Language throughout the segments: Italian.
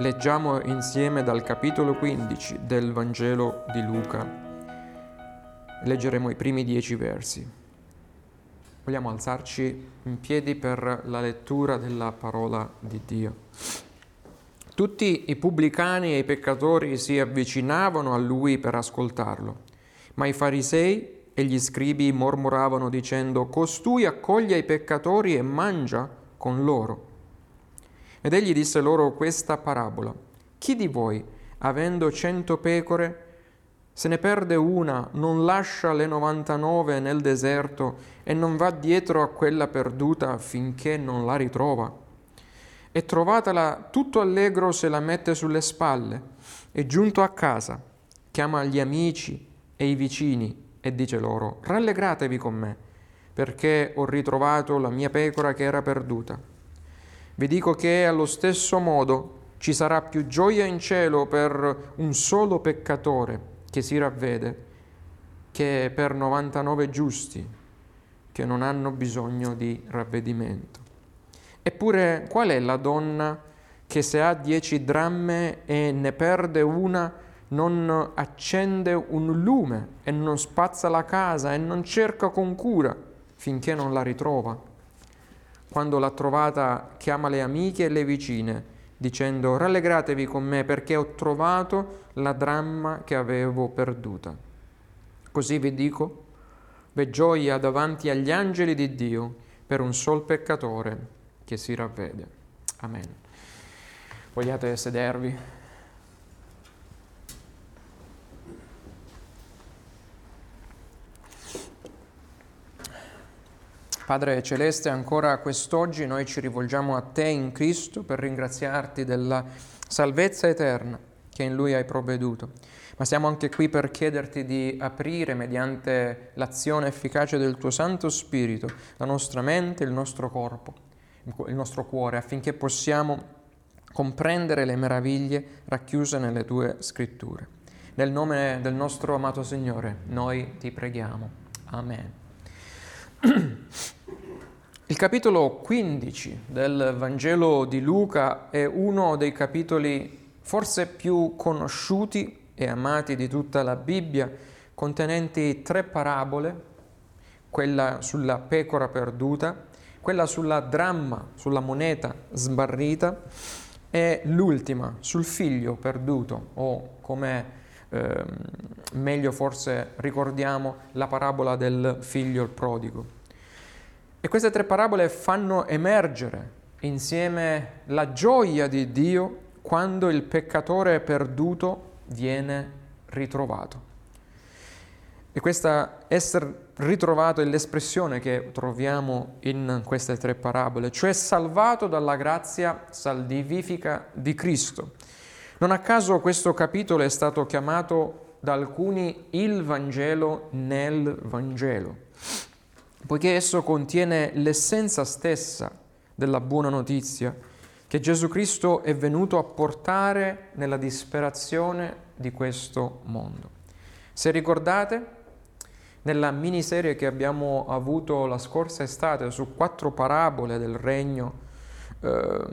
Leggiamo insieme dal capitolo 15 del Vangelo di Luca. Leggeremo i primi dieci versi. Vogliamo alzarci in piedi per la lettura della parola di Dio. Tutti i pubblicani e i peccatori si avvicinavano a lui per ascoltarlo, ma i farisei e gli scribi mormoravano dicendo, Costui accoglie i peccatori e mangia con loro. Ed egli disse loro questa parabola. Chi di voi, avendo cento pecore, se ne perde una, non lascia le 99 nel deserto e non va dietro a quella perduta finché non la ritrova? E trovatela tutto allegro se la mette sulle spalle e giunto a casa chiama gli amici e i vicini e dice loro, rallegratevi con me, perché ho ritrovato la mia pecora che era perduta. Vi dico che allo stesso modo ci sarà più gioia in cielo per un solo peccatore che si ravvede che per 99 giusti che non hanno bisogno di ravvedimento. Eppure qual è la donna che se ha dieci dramme e ne perde una, non accende un lume e non spazza la casa e non cerca con cura finché non la ritrova? Quando l'ha trovata chiama le amiche e le vicine, dicendo rallegratevi con me perché ho trovato la dramma che avevo perduta. Così vi dico, v'è gioia davanti agli angeli di Dio per un sol peccatore che si ravvede. Amen. Vogliate sedervi? Padre Celeste, ancora quest'oggi noi ci rivolgiamo a Te in Cristo per ringraziarti della salvezza eterna che in Lui hai provveduto. Ma siamo anche qui per chiederti di aprire mediante l'azione efficace del Tuo Santo Spirito la nostra mente, il nostro corpo, il nostro cuore, affinché possiamo comprendere le meraviglie racchiuse nelle Tue scritture. Nel nome del nostro amato Signore, noi ti preghiamo. Amen. Il capitolo 15 del Vangelo di Luca è uno dei capitoli forse più conosciuti e amati di tutta la Bibbia, contenenti tre parabole, quella sulla pecora perduta, quella sulla dramma, sulla moneta sbarrita e l'ultima sul figlio perduto o come eh, meglio forse ricordiamo la parabola del figlio il prodigo. E queste tre parabole fanno emergere insieme la gioia di Dio quando il peccatore perduto viene ritrovato. E questa essere ritrovato è l'espressione che troviamo in queste tre parabole, cioè salvato dalla grazia salvifica di Cristo. Non a caso questo capitolo è stato chiamato da alcuni il Vangelo nel Vangelo poiché esso contiene l'essenza stessa della buona notizia che Gesù Cristo è venuto a portare nella disperazione di questo mondo. Se ricordate, nella miniserie che abbiamo avuto la scorsa estate su quattro parabole del regno, eh,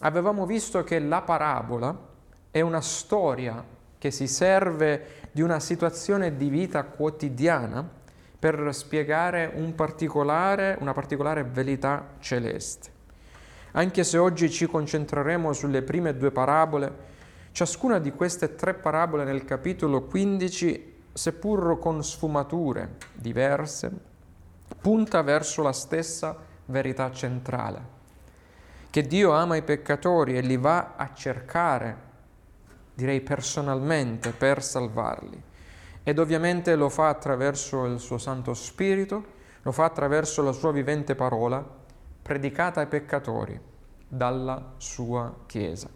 avevamo visto che la parabola è una storia che si serve di una situazione di vita quotidiana per spiegare un particolare, una particolare verità celeste. Anche se oggi ci concentreremo sulle prime due parabole, ciascuna di queste tre parabole nel capitolo 15, seppur con sfumature diverse, punta verso la stessa verità centrale, che Dio ama i peccatori e li va a cercare, direi personalmente, per salvarli ed ovviamente lo fa attraverso il suo Santo Spirito, lo fa attraverso la sua vivente parola, predicata ai peccatori dalla sua Chiesa.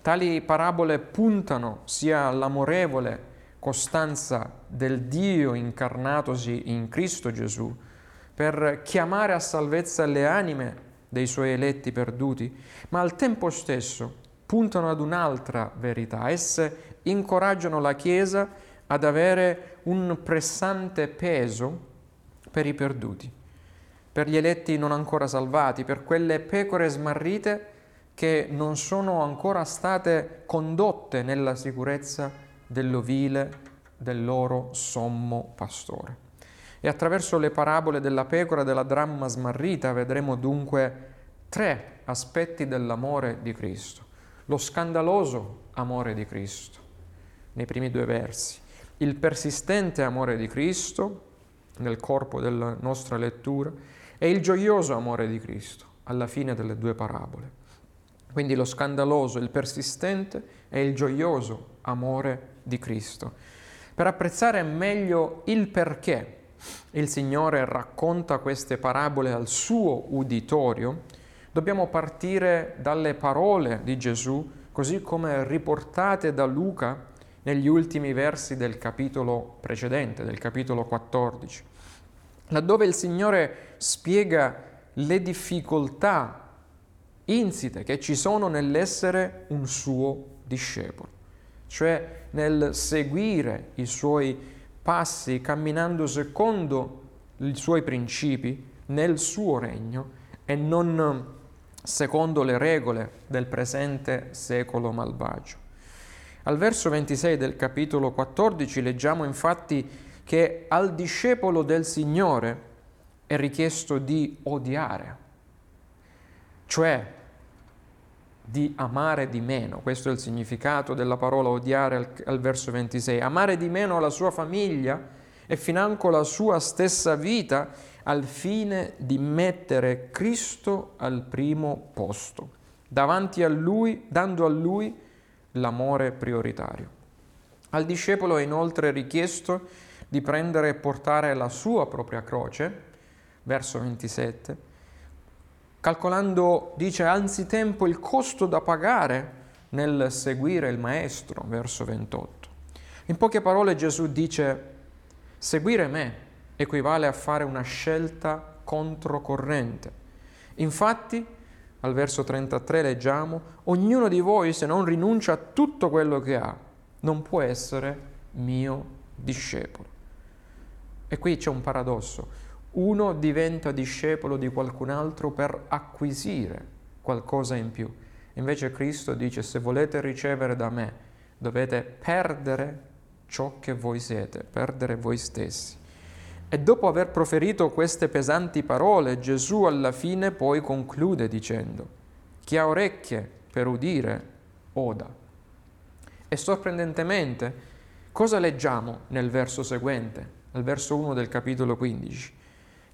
Tali parabole puntano sia all'amorevole costanza del Dio incarnatosi in Cristo Gesù per chiamare a salvezza le anime dei suoi eletti perduti, ma al tempo stesso puntano ad un'altra verità. Esse incoraggiano la Chiesa ad avere un pressante peso per i perduti, per gli eletti non ancora salvati, per quelle pecore smarrite che non sono ancora state condotte nella sicurezza dell'ovile del loro sommo pastore. E attraverso le parabole della pecora e della dramma smarrita vedremo dunque tre aspetti dell'amore di Cristo. Lo scandaloso amore di Cristo, nei primi due versi, il persistente amore di Cristo, nel corpo della nostra lettura, e il gioioso amore di Cristo, alla fine delle due parabole. Quindi lo scandaloso, il persistente e il gioioso amore di Cristo. Per apprezzare meglio il perché il Signore racconta queste parabole al suo uditorio, dobbiamo partire dalle parole di Gesù, così come riportate da Luca negli ultimi versi del capitolo precedente, del capitolo 14, laddove il Signore spiega le difficoltà insite che ci sono nell'essere un suo discepolo, cioè nel seguire i suoi passi camminando secondo i suoi principi nel suo regno e non secondo le regole del presente secolo malvagio. Al verso 26 del capitolo 14 leggiamo infatti che al discepolo del Signore è richiesto di odiare cioè di amare di meno, questo è il significato della parola odiare al, al verso 26, amare di meno la sua famiglia e financo la sua stessa vita al fine di mettere Cristo al primo posto, davanti a Lui, dando a Lui l'amore prioritario. Al discepolo è inoltre richiesto di prendere e portare la sua propria croce, verso 27, calcolando, dice, anzitempo il costo da pagare nel seguire il Maestro, verso 28. In poche parole Gesù dice, seguire me equivale a fare una scelta controcorrente. Infatti, al verso 33 leggiamo, ognuno di voi se non rinuncia a tutto quello che ha, non può essere mio discepolo. E qui c'è un paradosso uno diventa discepolo di qualcun altro per acquisire qualcosa in più. Invece Cristo dice se volete ricevere da me dovete perdere ciò che voi siete, perdere voi stessi. E dopo aver proferito queste pesanti parole, Gesù alla fine poi conclude dicendo, chi ha orecchie per udire, oda. E sorprendentemente, cosa leggiamo nel verso seguente, nel verso 1 del capitolo 15?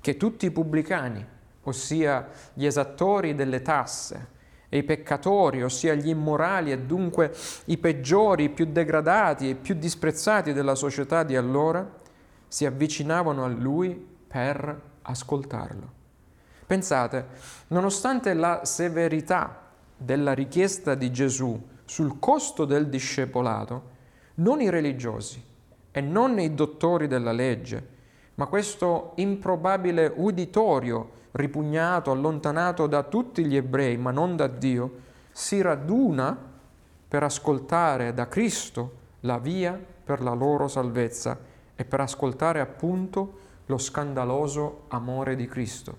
che tutti i pubblicani, ossia gli esattori delle tasse, e i peccatori, ossia gli immorali e dunque i peggiori, i più degradati e i più disprezzati della società di allora, si avvicinavano a lui per ascoltarlo. Pensate, nonostante la severità della richiesta di Gesù sul costo del discepolato, non i religiosi e non i dottori della legge, ma questo improbabile uditorio, ripugnato, allontanato da tutti gli ebrei, ma non da Dio, si raduna per ascoltare da Cristo la via per la loro salvezza e per ascoltare appunto lo scandaloso amore di Cristo.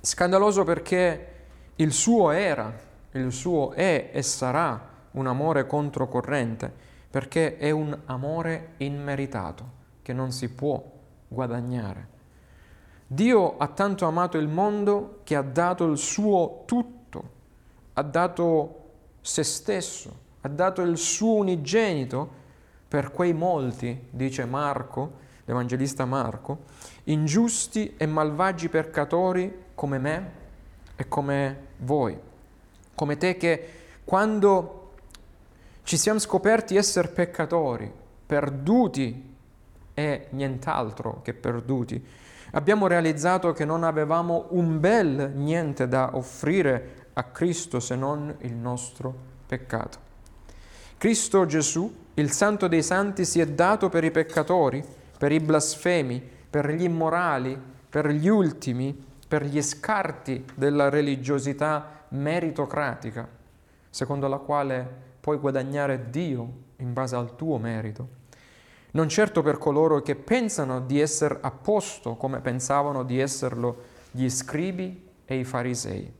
Scandaloso perché il suo era, il suo è e sarà un amore controcorrente, perché è un amore immeritato che non si può guadagnare. Dio ha tanto amato il mondo che ha dato il suo tutto, ha dato se stesso, ha dato il suo unigenito per quei molti, dice Marco, l'Evangelista Marco, ingiusti e malvagi peccatori come me e come voi, come te che quando ci siamo scoperti essere peccatori, perduti e nient'altro che perduti. Abbiamo realizzato che non avevamo un bel niente da offrire a Cristo se non il nostro peccato. Cristo Gesù, il Santo dei Santi, si è dato per i peccatori, per i blasfemi, per gli immorali, per gli ultimi, per gli scarti della religiosità meritocratica, secondo la quale puoi guadagnare Dio in base al tuo merito non certo per coloro che pensano di essere a posto come pensavano di esserlo gli scribi e i farisei.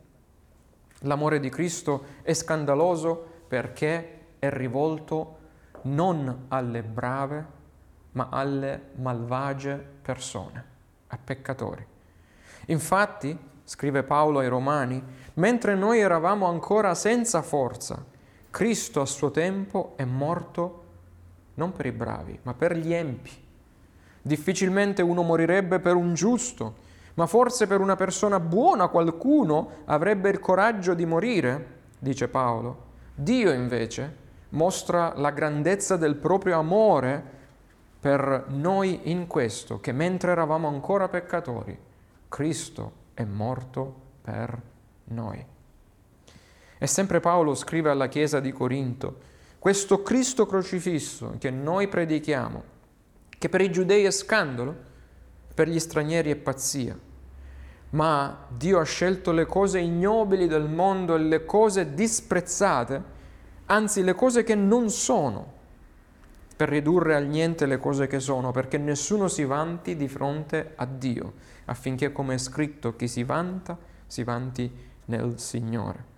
L'amore di Cristo è scandaloso perché è rivolto non alle brave, ma alle malvagie persone, a peccatori. Infatti, scrive Paolo ai Romani, mentre noi eravamo ancora senza forza, Cristo a suo tempo è morto non per i bravi, ma per gli empi. Difficilmente uno morirebbe per un giusto, ma forse per una persona buona qualcuno avrebbe il coraggio di morire, dice Paolo. Dio invece mostra la grandezza del proprio amore per noi in questo, che mentre eravamo ancora peccatori, Cristo è morto per noi. E sempre Paolo scrive alla Chiesa di Corinto, questo Cristo crocifisso che noi predichiamo, che per i giudei è scandalo, per gli stranieri è pazzia, ma Dio ha scelto le cose ignobili del mondo e le cose disprezzate, anzi le cose che non sono, per ridurre al niente le cose che sono, perché nessuno si vanti di fronte a Dio, affinché come è scritto chi si vanta, si vanti nel Signore.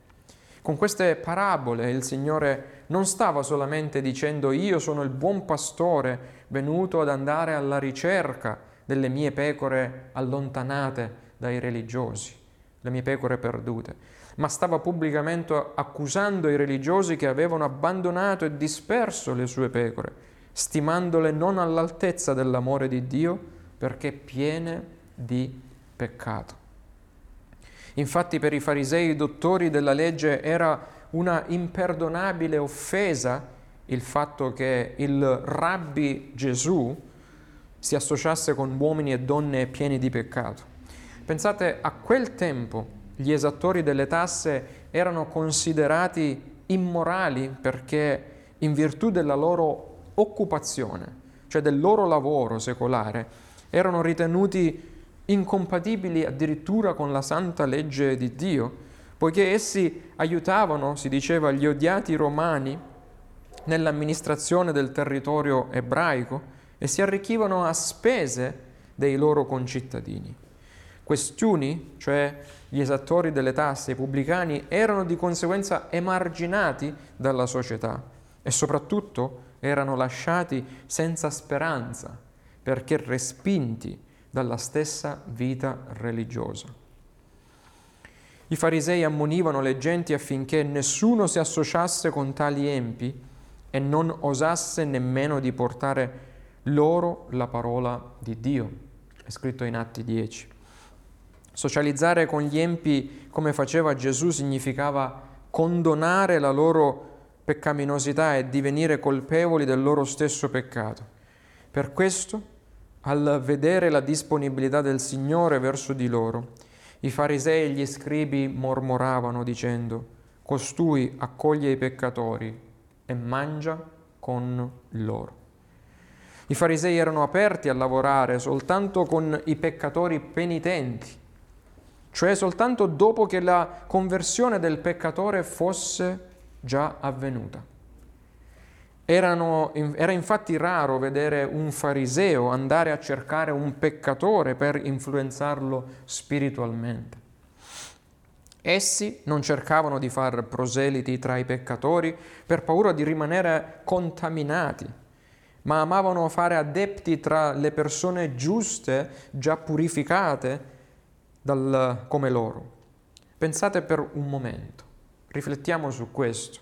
Con queste parabole il Signore non stava solamente dicendo io sono il buon pastore venuto ad andare alla ricerca delle mie pecore allontanate dai religiosi, le mie pecore perdute, ma stava pubblicamente accusando i religiosi che avevano abbandonato e disperso le sue pecore, stimandole non all'altezza dell'amore di Dio perché piene di peccato. Infatti per i farisei dottori della legge era una imperdonabile offesa il fatto che il rabbi Gesù si associasse con uomini e donne pieni di peccato. Pensate, a quel tempo gli esattori delle tasse erano considerati immorali perché in virtù della loro occupazione, cioè del loro lavoro secolare, erano ritenuti incompatibili addirittura con la santa legge di Dio, poiché essi aiutavano, si diceva, gli odiati romani nell'amministrazione del territorio ebraico e si arricchivano a spese dei loro concittadini. Questiuni, cioè gli esattori delle tasse, i pubblicani, erano di conseguenza emarginati dalla società e soprattutto erano lasciati senza speranza perché respinti dalla stessa vita religiosa. I farisei ammonivano le genti affinché nessuno si associasse con tali empi e non osasse nemmeno di portare loro la parola di Dio. È scritto in Atti 10. Socializzare con gli empi come faceva Gesù significava condonare la loro peccaminosità e divenire colpevoli del loro stesso peccato. Per questo al vedere la disponibilità del Signore verso di loro, i farisei e gli scribi mormoravano dicendo, costui accoglie i peccatori e mangia con loro. I farisei erano aperti a lavorare soltanto con i peccatori penitenti, cioè soltanto dopo che la conversione del peccatore fosse già avvenuta. Erano, era infatti raro vedere un fariseo andare a cercare un peccatore per influenzarlo spiritualmente. Essi non cercavano di far proseliti tra i peccatori per paura di rimanere contaminati, ma amavano fare adepti tra le persone giuste, già purificate dal, come loro. Pensate per un momento, riflettiamo su questo.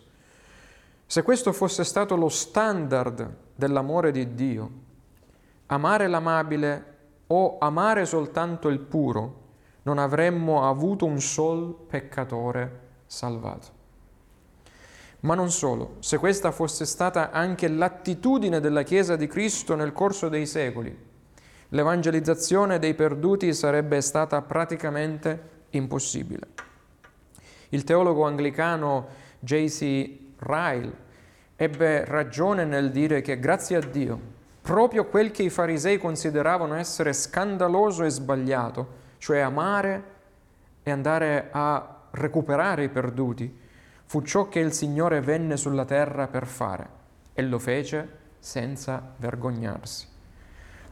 Se questo fosse stato lo standard dell'amore di Dio, amare l'amabile o amare soltanto il puro, non avremmo avuto un sol peccatore salvato. Ma non solo, se questa fosse stata anche l'attitudine della Chiesa di Cristo nel corso dei secoli, l'evangelizzazione dei perduti sarebbe stata praticamente impossibile. Il teologo anglicano J.C. Ryle ebbe ragione nel dire che grazie a Dio, proprio quel che i farisei consideravano essere scandaloso e sbagliato, cioè amare e andare a recuperare i perduti, fu ciò che il Signore venne sulla terra per fare e lo fece senza vergognarsi.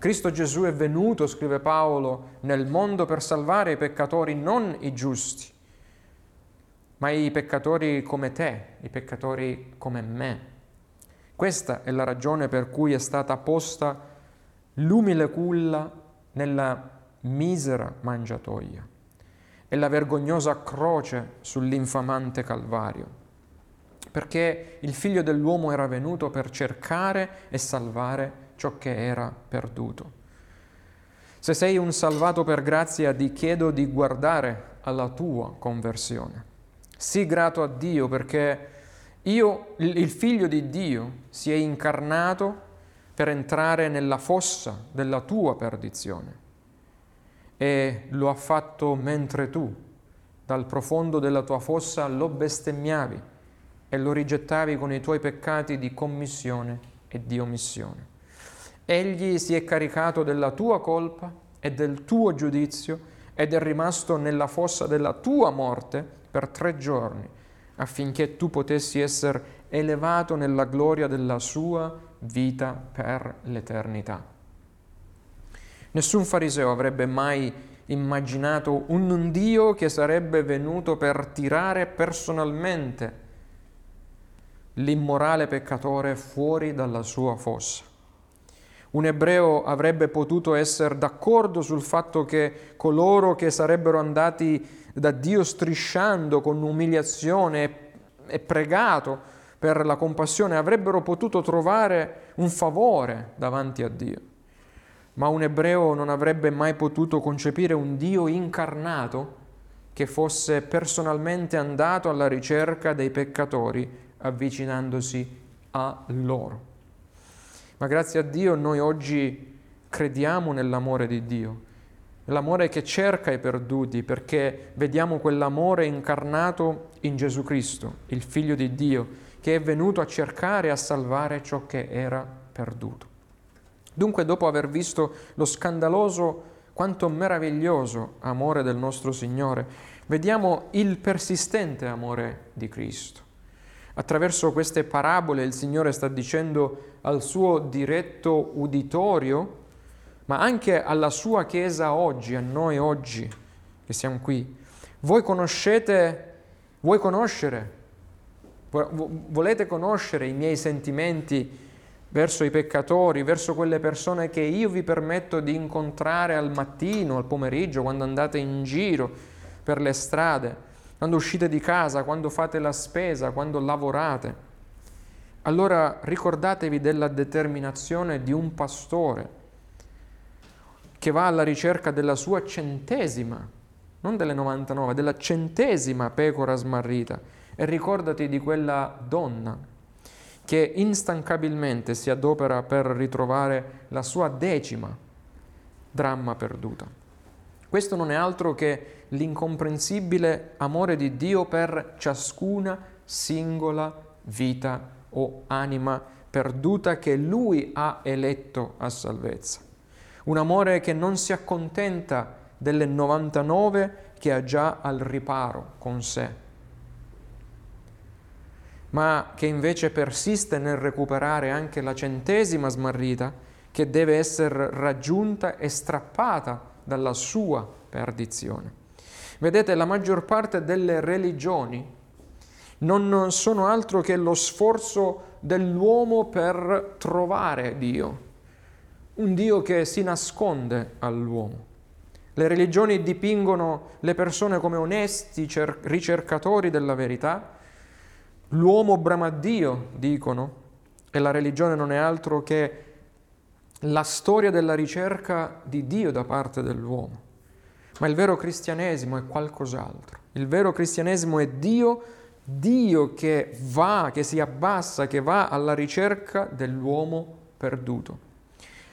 Cristo Gesù è venuto, scrive Paolo, nel mondo per salvare i peccatori, non i giusti, ma i peccatori come te, i peccatori come me. Questa è la ragione per cui è stata posta l'umile culla nella misera mangiatoia e la vergognosa croce sull'infamante Calvario, perché il figlio dell'uomo era venuto per cercare e salvare ciò che era perduto. Se sei un salvato per grazia, ti chiedo di guardare alla tua conversione. Sii grato a Dio perché io, il figlio di Dio, si è incarnato per entrare nella fossa della tua perdizione e lo ha fatto mentre tu, dal profondo della tua fossa, lo bestemmiavi e lo rigettavi con i tuoi peccati di commissione e di omissione. Egli si è caricato della tua colpa e del tuo giudizio ed è rimasto nella fossa della tua morte per tre giorni, affinché tu potessi essere elevato nella gloria della sua vita per l'eternità. Nessun fariseo avrebbe mai immaginato un Dio che sarebbe venuto per tirare personalmente l'immorale peccatore fuori dalla sua fossa. Un ebreo avrebbe potuto essere d'accordo sul fatto che coloro che sarebbero andati da Dio strisciando con umiliazione e pregato per la compassione avrebbero potuto trovare un favore davanti a Dio ma un ebreo non avrebbe mai potuto concepire un Dio incarnato che fosse personalmente andato alla ricerca dei peccatori avvicinandosi a loro. Ma grazie a Dio noi oggi crediamo nell'amore di Dio, l'amore che cerca i perduti perché vediamo quell'amore incarnato in Gesù Cristo, il Figlio di Dio, che è venuto a cercare e a salvare ciò che era perduto. Dunque, dopo aver visto lo scandaloso quanto meraviglioso amore del nostro Signore, vediamo il persistente amore di Cristo. Attraverso queste parabole il Signore sta dicendo al suo diretto uditorio, ma anche alla sua Chiesa oggi, a noi oggi che siamo qui. Voi conoscete, vuoi conoscere, volete conoscere i miei sentimenti verso i peccatori, verso quelle persone che io vi permetto di incontrare al mattino, al pomeriggio, quando andate in giro per le strade, quando uscite di casa, quando fate la spesa, quando lavorate. Allora ricordatevi della determinazione di un pastore che va alla ricerca della sua centesima, non delle 99, della centesima pecora smarrita e ricordati di quella donna che instancabilmente si adopera per ritrovare la sua decima dramma perduta. Questo non è altro che l'incomprensibile amore di Dio per ciascuna singola vita o anima perduta che Lui ha eletto a salvezza. Un amore che non si accontenta delle 99 che ha già al riparo con sé, ma che invece persiste nel recuperare anche la centesima smarrita che deve essere raggiunta e strappata dalla sua perdizione. Vedete, la maggior parte delle religioni non sono altro che lo sforzo dell'uomo per trovare Dio, un Dio che si nasconde all'uomo. Le religioni dipingono le persone come onesti ricercatori della verità, L'uomo brama Dio, dicono, e la religione non è altro che la storia della ricerca di Dio da parte dell'uomo. Ma il vero cristianesimo è qualcos'altro. Il vero cristianesimo è Dio, Dio che va, che si abbassa, che va alla ricerca dell'uomo perduto.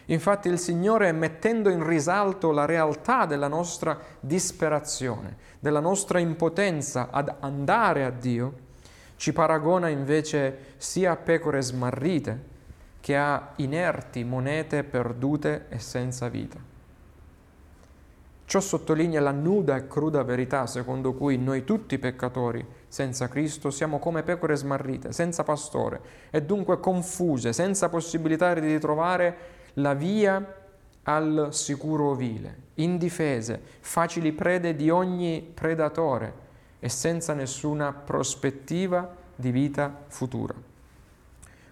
Infatti il Signore, mettendo in risalto la realtà della nostra disperazione, della nostra impotenza ad andare a Dio, ci paragona invece sia a pecore smarrite che a inerti monete perdute e senza vita. Ciò sottolinea la nuda e cruda verità secondo cui noi tutti peccatori senza Cristo siamo come pecore smarrite, senza pastore e dunque confuse, senza possibilità di trovare la via al sicuro ovile, indifese, facili prede di ogni predatore e senza nessuna prospettiva di vita futura.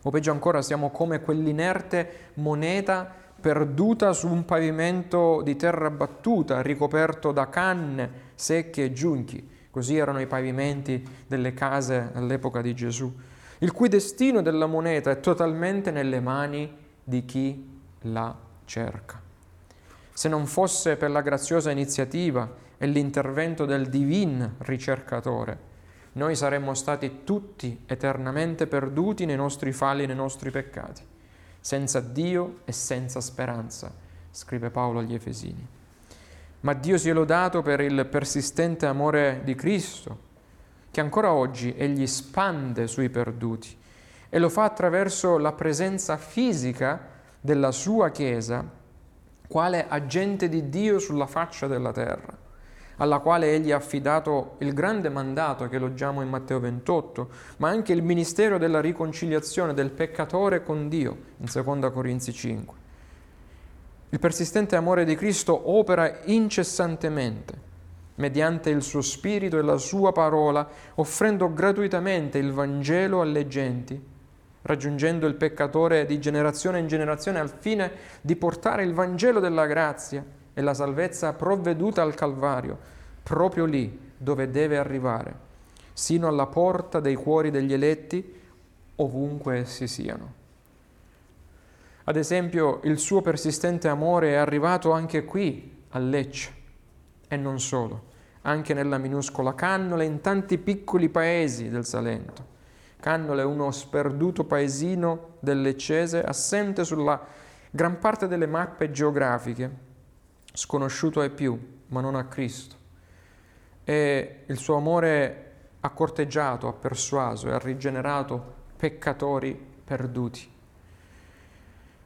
O peggio ancora, siamo come quell'inerte moneta perduta su un pavimento di terra battuta, ricoperto da canne secche e giunchi. Così erano i pavimenti delle case all'epoca di Gesù, il cui destino della moneta è totalmente nelle mani di chi la cerca. Se non fosse per la graziosa iniziativa e l'intervento del divin ricercatore, noi saremmo stati tutti eternamente perduti nei nostri falli nei nostri peccati, senza Dio e senza speranza, scrive Paolo agli Efesini. Ma Dio sia lodato per il persistente amore di Cristo, che ancora oggi Egli spande sui perduti e lo fa attraverso la presenza fisica della sua Chiesa, quale agente di Dio sulla faccia della terra alla quale egli ha affidato il grande mandato che leggiamo in Matteo 28, ma anche il ministero della riconciliazione del peccatore con Dio in 2 Corinzi 5. Il persistente amore di Cristo opera incessantemente mediante il suo spirito e la sua parola, offrendo gratuitamente il Vangelo alle genti, raggiungendo il peccatore di generazione in generazione al fine di portare il Vangelo della grazia e la salvezza provveduta al Calvario, proprio lì dove deve arrivare, sino alla porta dei cuori degli eletti, ovunque essi siano. Ad esempio, il suo persistente amore è arrivato anche qui, a Lecce, e non solo, anche nella minuscola Cannola e in tanti piccoli paesi del Salento. Cannola è uno sperduto paesino del Leccese, assente sulla gran parte delle mappe geografiche, sconosciuto ai più, ma non a Cristo. E il suo amore ha corteggiato, ha persuaso e ha rigenerato peccatori perduti.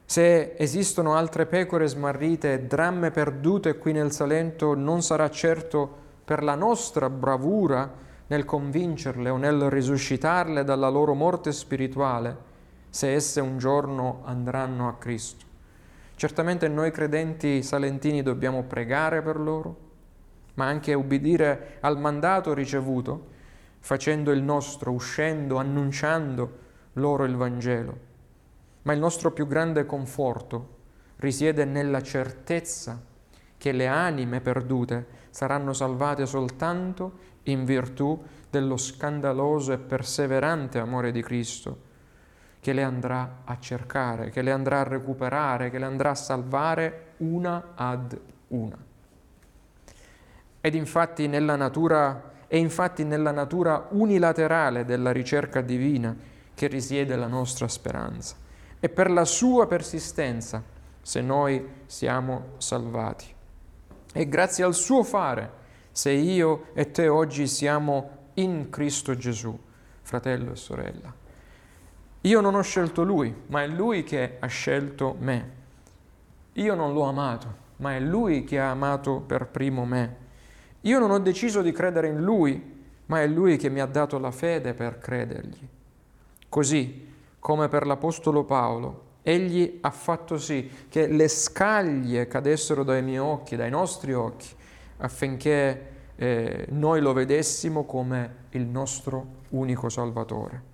Se esistono altre pecore smarrite e dramme perdute qui nel Salento, non sarà certo per la nostra bravura nel convincerle o nel risuscitarle dalla loro morte spirituale, se esse un giorno andranno a Cristo. Certamente noi credenti salentini dobbiamo pregare per loro, ma anche ubbidire al mandato ricevuto, facendo il nostro, uscendo, annunciando loro il Vangelo. Ma il nostro più grande conforto risiede nella certezza che le anime perdute saranno salvate soltanto in virtù dello scandaloso e perseverante amore di Cristo che le andrà a cercare, che le andrà a recuperare, che le andrà a salvare una ad una. Ed infatti nella natura, è infatti nella natura unilaterale della ricerca divina che risiede la nostra speranza. E per la sua persistenza se noi siamo salvati. E grazie al suo fare se io e te oggi siamo in Cristo Gesù, fratello e sorella. Io non ho scelto lui, ma è lui che ha scelto me. Io non l'ho amato, ma è lui che ha amato per primo me. Io non ho deciso di credere in lui, ma è lui che mi ha dato la fede per credergli. Così come per l'Apostolo Paolo, egli ha fatto sì che le scaglie cadessero dai miei occhi, dai nostri occhi, affinché eh, noi lo vedessimo come il nostro unico Salvatore.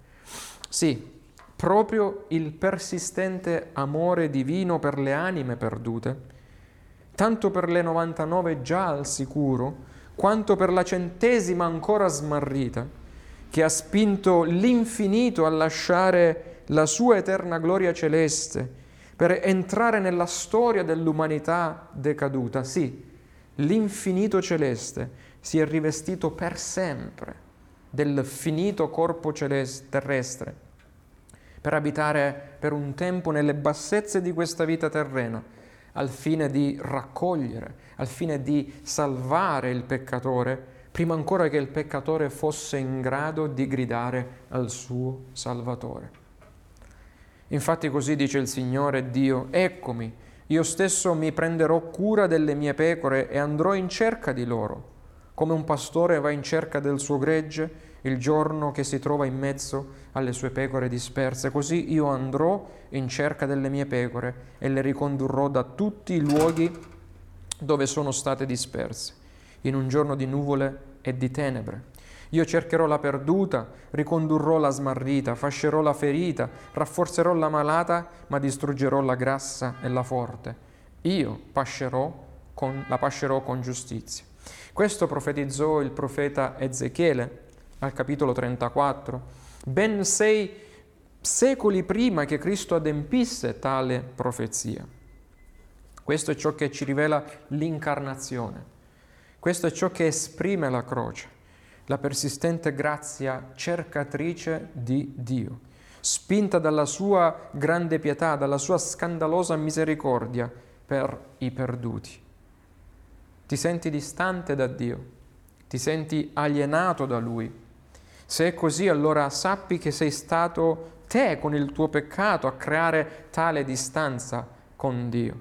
Sì, proprio il persistente amore divino per le anime perdute, tanto per le 99 già al sicuro, quanto per la centesima ancora smarrita, che ha spinto l'infinito a lasciare la sua eterna gloria celeste per entrare nella storia dell'umanità decaduta. Sì, l'infinito celeste si è rivestito per sempre del finito corpo celeste, terrestre per abitare per un tempo nelle bassezze di questa vita terrena, al fine di raccogliere, al fine di salvare il peccatore, prima ancora che il peccatore fosse in grado di gridare al suo Salvatore. Infatti così dice il Signore Dio, eccomi, io stesso mi prenderò cura delle mie pecore e andrò in cerca di loro, come un pastore va in cerca del suo gregge il giorno che si trova in mezzo alle sue pecore disperse. Così io andrò in cerca delle mie pecore e le ricondurrò da tutti i luoghi dove sono state disperse, in un giorno di nuvole e di tenebre. Io cercherò la perduta, ricondurrò la smarrita, fascerò la ferita, rafforzerò la malata, ma distruggerò la grassa e la forte. Io pascerò con, la pascerò con giustizia. Questo profetizzò il profeta Ezechiele al capitolo 34, ben sei secoli prima che Cristo adempisse tale profezia. Questo è ciò che ci rivela l'incarnazione. Questo è ciò che esprime la croce la persistente grazia cercatrice di Dio, spinta dalla sua grande pietà, dalla sua scandalosa misericordia per i perduti. Ti senti distante da Dio, ti senti alienato da Lui. Se è così, allora sappi che sei stato te con il tuo peccato a creare tale distanza con Dio.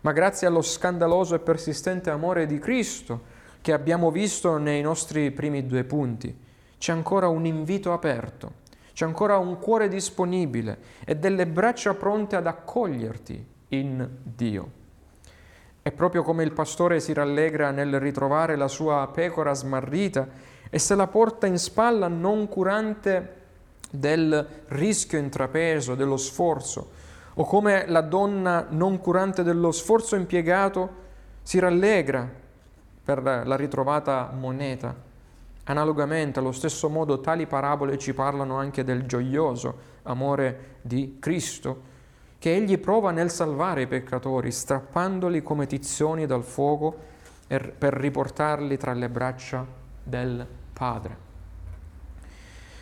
Ma grazie allo scandaloso e persistente amore di Cristo, che abbiamo visto nei nostri primi due punti. C'è ancora un invito aperto, c'è ancora un cuore disponibile e delle braccia pronte ad accoglierti in Dio. È proprio come il pastore si rallegra nel ritrovare la sua pecora smarrita e se la porta in spalla non curante del rischio intrapreso, dello sforzo, o come la donna non curante dello sforzo impiegato si rallegra per la ritrovata moneta. Analogamente, allo stesso modo, tali parabole ci parlano anche del gioioso amore di Cristo, che egli prova nel salvare i peccatori, strappandoli come tizioni dal fuoco per riportarli tra le braccia del Padre.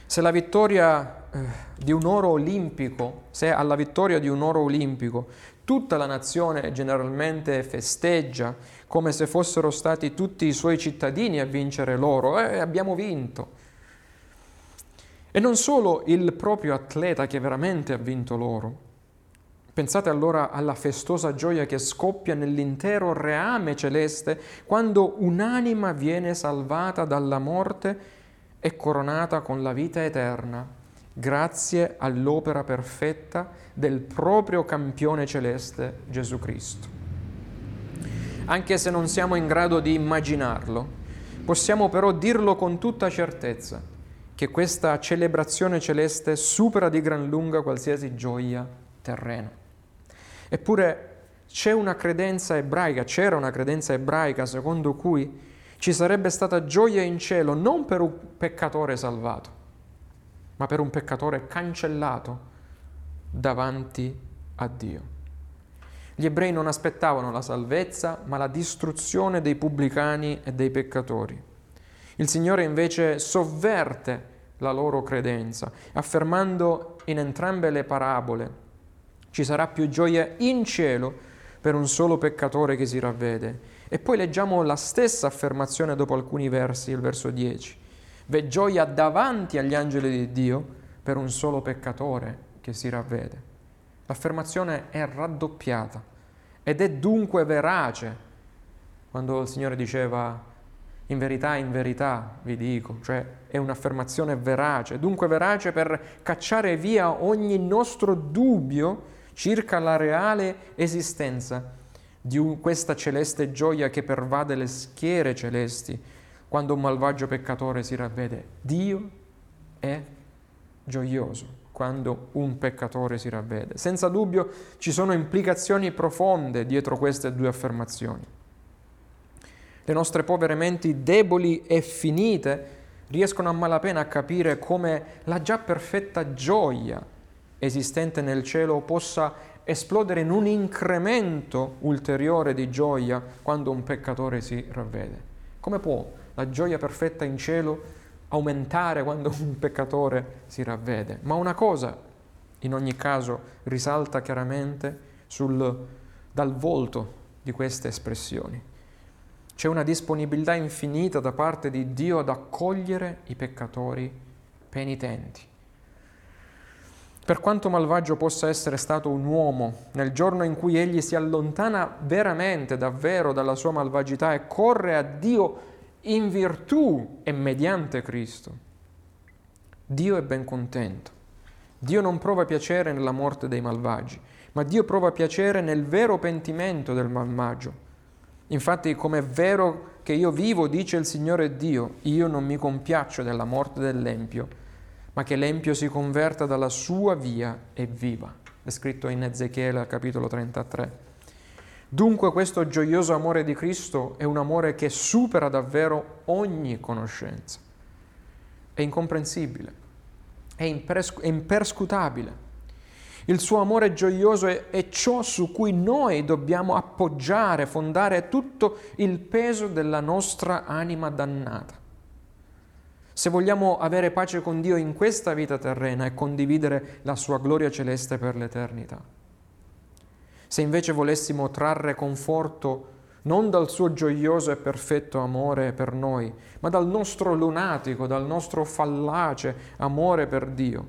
Se la vittoria eh, di un oro olimpico, se alla vittoria di un oro olimpico tutta la nazione generalmente festeggia come se fossero stati tutti i suoi cittadini a vincere l'oro, e eh, abbiamo vinto. E non solo il proprio atleta che veramente ha vinto l'oro. Pensate allora alla festosa gioia che scoppia nell'intero reame celeste quando un'anima viene salvata dalla morte e coronata con la vita eterna, grazie all'opera perfetta del proprio campione celeste Gesù Cristo anche se non siamo in grado di immaginarlo. Possiamo però dirlo con tutta certezza, che questa celebrazione celeste supera di gran lunga qualsiasi gioia terrena. Eppure c'è una credenza ebraica, c'era una credenza ebraica secondo cui ci sarebbe stata gioia in cielo non per un peccatore salvato, ma per un peccatore cancellato davanti a Dio. Gli ebrei non aspettavano la salvezza, ma la distruzione dei pubblicani e dei peccatori. Il Signore invece sovverte la loro credenza, affermando in entrambe le parabole ci sarà più gioia in cielo per un solo peccatore che si ravvede. E poi leggiamo la stessa affermazione dopo alcuni versi, il verso 10. V'è gioia davanti agli angeli di Dio per un solo peccatore che si ravvede. L'affermazione è raddoppiata ed è dunque verace quando il Signore diceva in verità, in verità vi dico, cioè è un'affermazione verace, dunque verace per cacciare via ogni nostro dubbio circa la reale esistenza di questa celeste gioia che pervade le schiere celesti quando un malvagio peccatore si ravvede. Dio è gioioso quando un peccatore si ravvede. Senza dubbio ci sono implicazioni profonde dietro queste due affermazioni. Le nostre povere menti deboli e finite riescono a malapena a capire come la già perfetta gioia esistente nel cielo possa esplodere in un incremento ulteriore di gioia quando un peccatore si ravvede. Come può la gioia perfetta in cielo aumentare quando un peccatore si ravvede. Ma una cosa, in ogni caso, risalta chiaramente sul, dal volto di queste espressioni. C'è una disponibilità infinita da parte di Dio ad accogliere i peccatori penitenti. Per quanto malvagio possa essere stato un uomo, nel giorno in cui egli si allontana veramente, davvero, dalla sua malvagità e corre a Dio in virtù e mediante Cristo. Dio è ben contento. Dio non prova piacere nella morte dei malvagi, ma Dio prova piacere nel vero pentimento del malvagio. Infatti, come è vero che io vivo, dice il Signore Dio, io non mi compiaccio della morte dell'Empio, ma che l'Empio si converta dalla sua via e viva. È scritto in Ezechiele capitolo 33. Dunque questo gioioso amore di Cristo è un amore che supera davvero ogni conoscenza. È incomprensibile, è, impers- è imperscutabile. Il suo amore gioioso è, è, ciò su cui noi dobbiamo appoggiare, fondare tutto il peso della nostra anima dannata. Se vogliamo avere pace con Dio in questa vita terrena e condividere la sua gloria celeste per l'eternità. Se invece volessimo trarre conforto non dal suo gioioso e perfetto amore per noi, ma dal nostro lunatico, dal nostro fallace amore per Dio,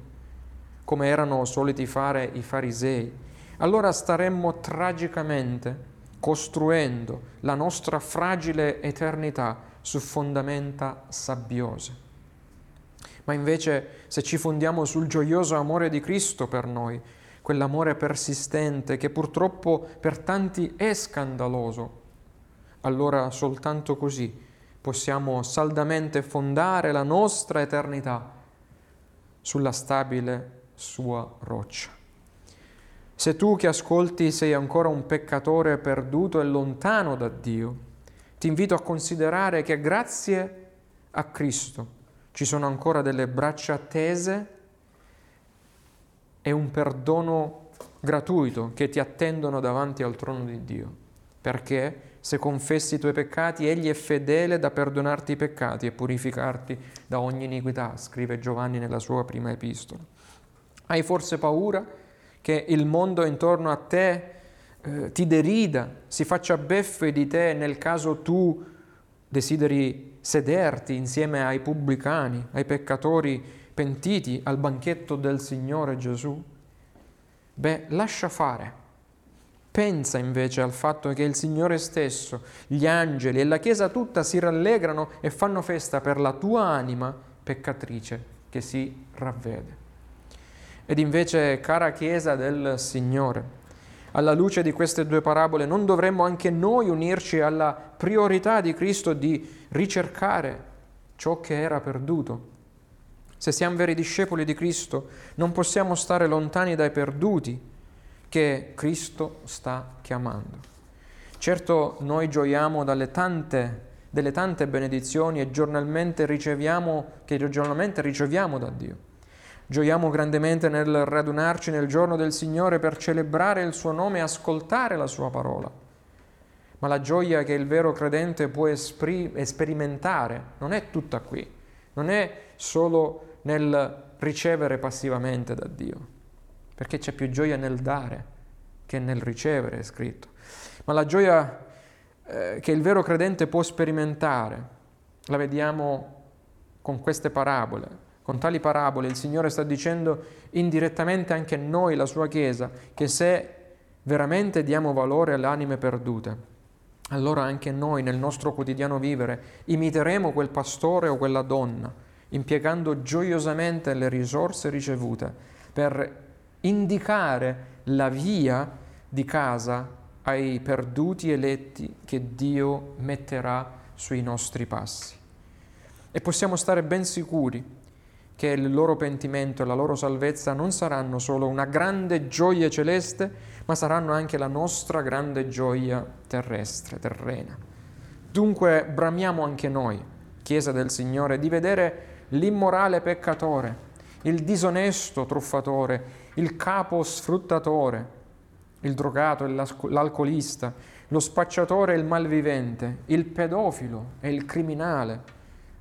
come erano soliti fare i farisei, allora staremmo tragicamente costruendo la nostra fragile eternità su fondamenta sabbiose. Ma invece se ci fondiamo sul gioioso amore di Cristo per noi, quell'amore persistente che purtroppo per tanti è scandaloso, allora soltanto così possiamo saldamente fondare la nostra eternità sulla stabile sua roccia. Se tu che ascolti sei ancora un peccatore perduto e lontano da Dio, ti invito a considerare che grazie a Cristo ci sono ancora delle braccia tese e un perdono gratuito che ti attendono davanti al trono di Dio, perché se confessi i tuoi peccati, Egli è fedele da perdonarti i peccati e purificarti da ogni iniquità, scrive Giovanni nella sua prima epistola. Hai forse paura che il mondo intorno a te eh, ti derida, si faccia beffe di te nel caso tu desideri sederti insieme ai pubblicani, ai peccatori pentiti al banchetto del Signore Gesù? Beh, lascia fare. Pensa invece al fatto che il Signore stesso, gli angeli e la Chiesa tutta si rallegrano e fanno festa per la tua anima peccatrice che si ravvede. Ed invece, cara Chiesa del Signore, alla luce di queste due parabole, non dovremmo anche noi unirci alla priorità di Cristo di ricercare ciò che era perduto se siamo veri discepoli di Cristo, non possiamo stare lontani dai perduti che Cristo sta chiamando. Certo, noi gioiamo tante, delle tante benedizioni e giornalmente riceviamo, che giornalmente riceviamo da Dio. Gioiamo grandemente nel radunarci nel giorno del Signore per celebrare il suo nome e ascoltare la sua parola. Ma la gioia che il vero credente può esprim- sperimentare non è tutta qui, non è solo nel ricevere passivamente da Dio, perché c'è più gioia nel dare che nel ricevere, è scritto. Ma la gioia eh, che il vero credente può sperimentare, la vediamo con queste parabole. Con tali parabole il Signore sta dicendo indirettamente anche a noi, la sua Chiesa, che se veramente diamo valore alle anime perdute, allora anche noi nel nostro quotidiano vivere imiteremo quel pastore o quella donna impiegando gioiosamente le risorse ricevute per indicare la via di casa ai perduti eletti che Dio metterà sui nostri passi. E possiamo stare ben sicuri che il loro pentimento e la loro salvezza non saranno solo una grande gioia celeste, ma saranno anche la nostra grande gioia terrestre, terrena. Dunque bramiamo anche noi, Chiesa del Signore, di vedere l'immorale peccatore, il disonesto truffatore, il capo sfruttatore, il drogato e l'alcolista, lo spacciatore e il malvivente, il pedofilo e il criminale,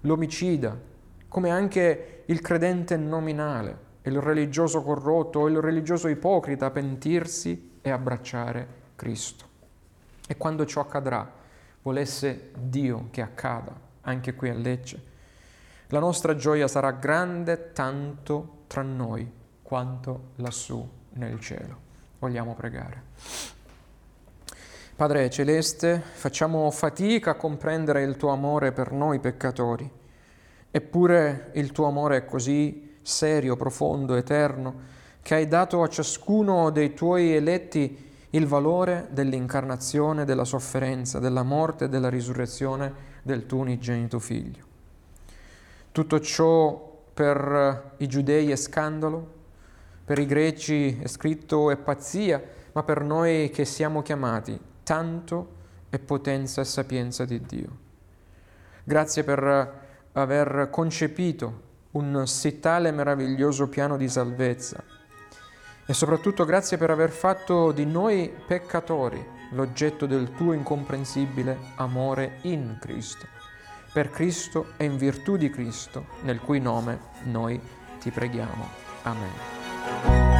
l'omicida, come anche il credente nominale, il religioso corrotto o il religioso ipocrita pentirsi e abbracciare Cristo. E quando ciò accadrà, volesse Dio che accada anche qui a Lecce, la nostra gioia sarà grande tanto tra noi quanto lassù nel cielo. Vogliamo pregare. Padre Celeste, facciamo fatica a comprendere il tuo amore per noi peccatori, eppure il tuo amore è così serio, profondo, eterno, che hai dato a ciascuno dei tuoi eletti il valore dell'incarnazione, della sofferenza, della morte e della risurrezione del tuo unigenito figlio. Tutto ciò per i giudei è scandalo, per i greci è scritto è pazzia, ma per noi che siamo chiamati tanto è potenza e sapienza di Dio. Grazie per aver concepito un sì tale meraviglioso piano di salvezza e soprattutto grazie per aver fatto di noi peccatori l'oggetto del tuo incomprensibile amore in Cristo. Per Cristo e in virtù di Cristo, nel cui nome noi ti preghiamo. Amen.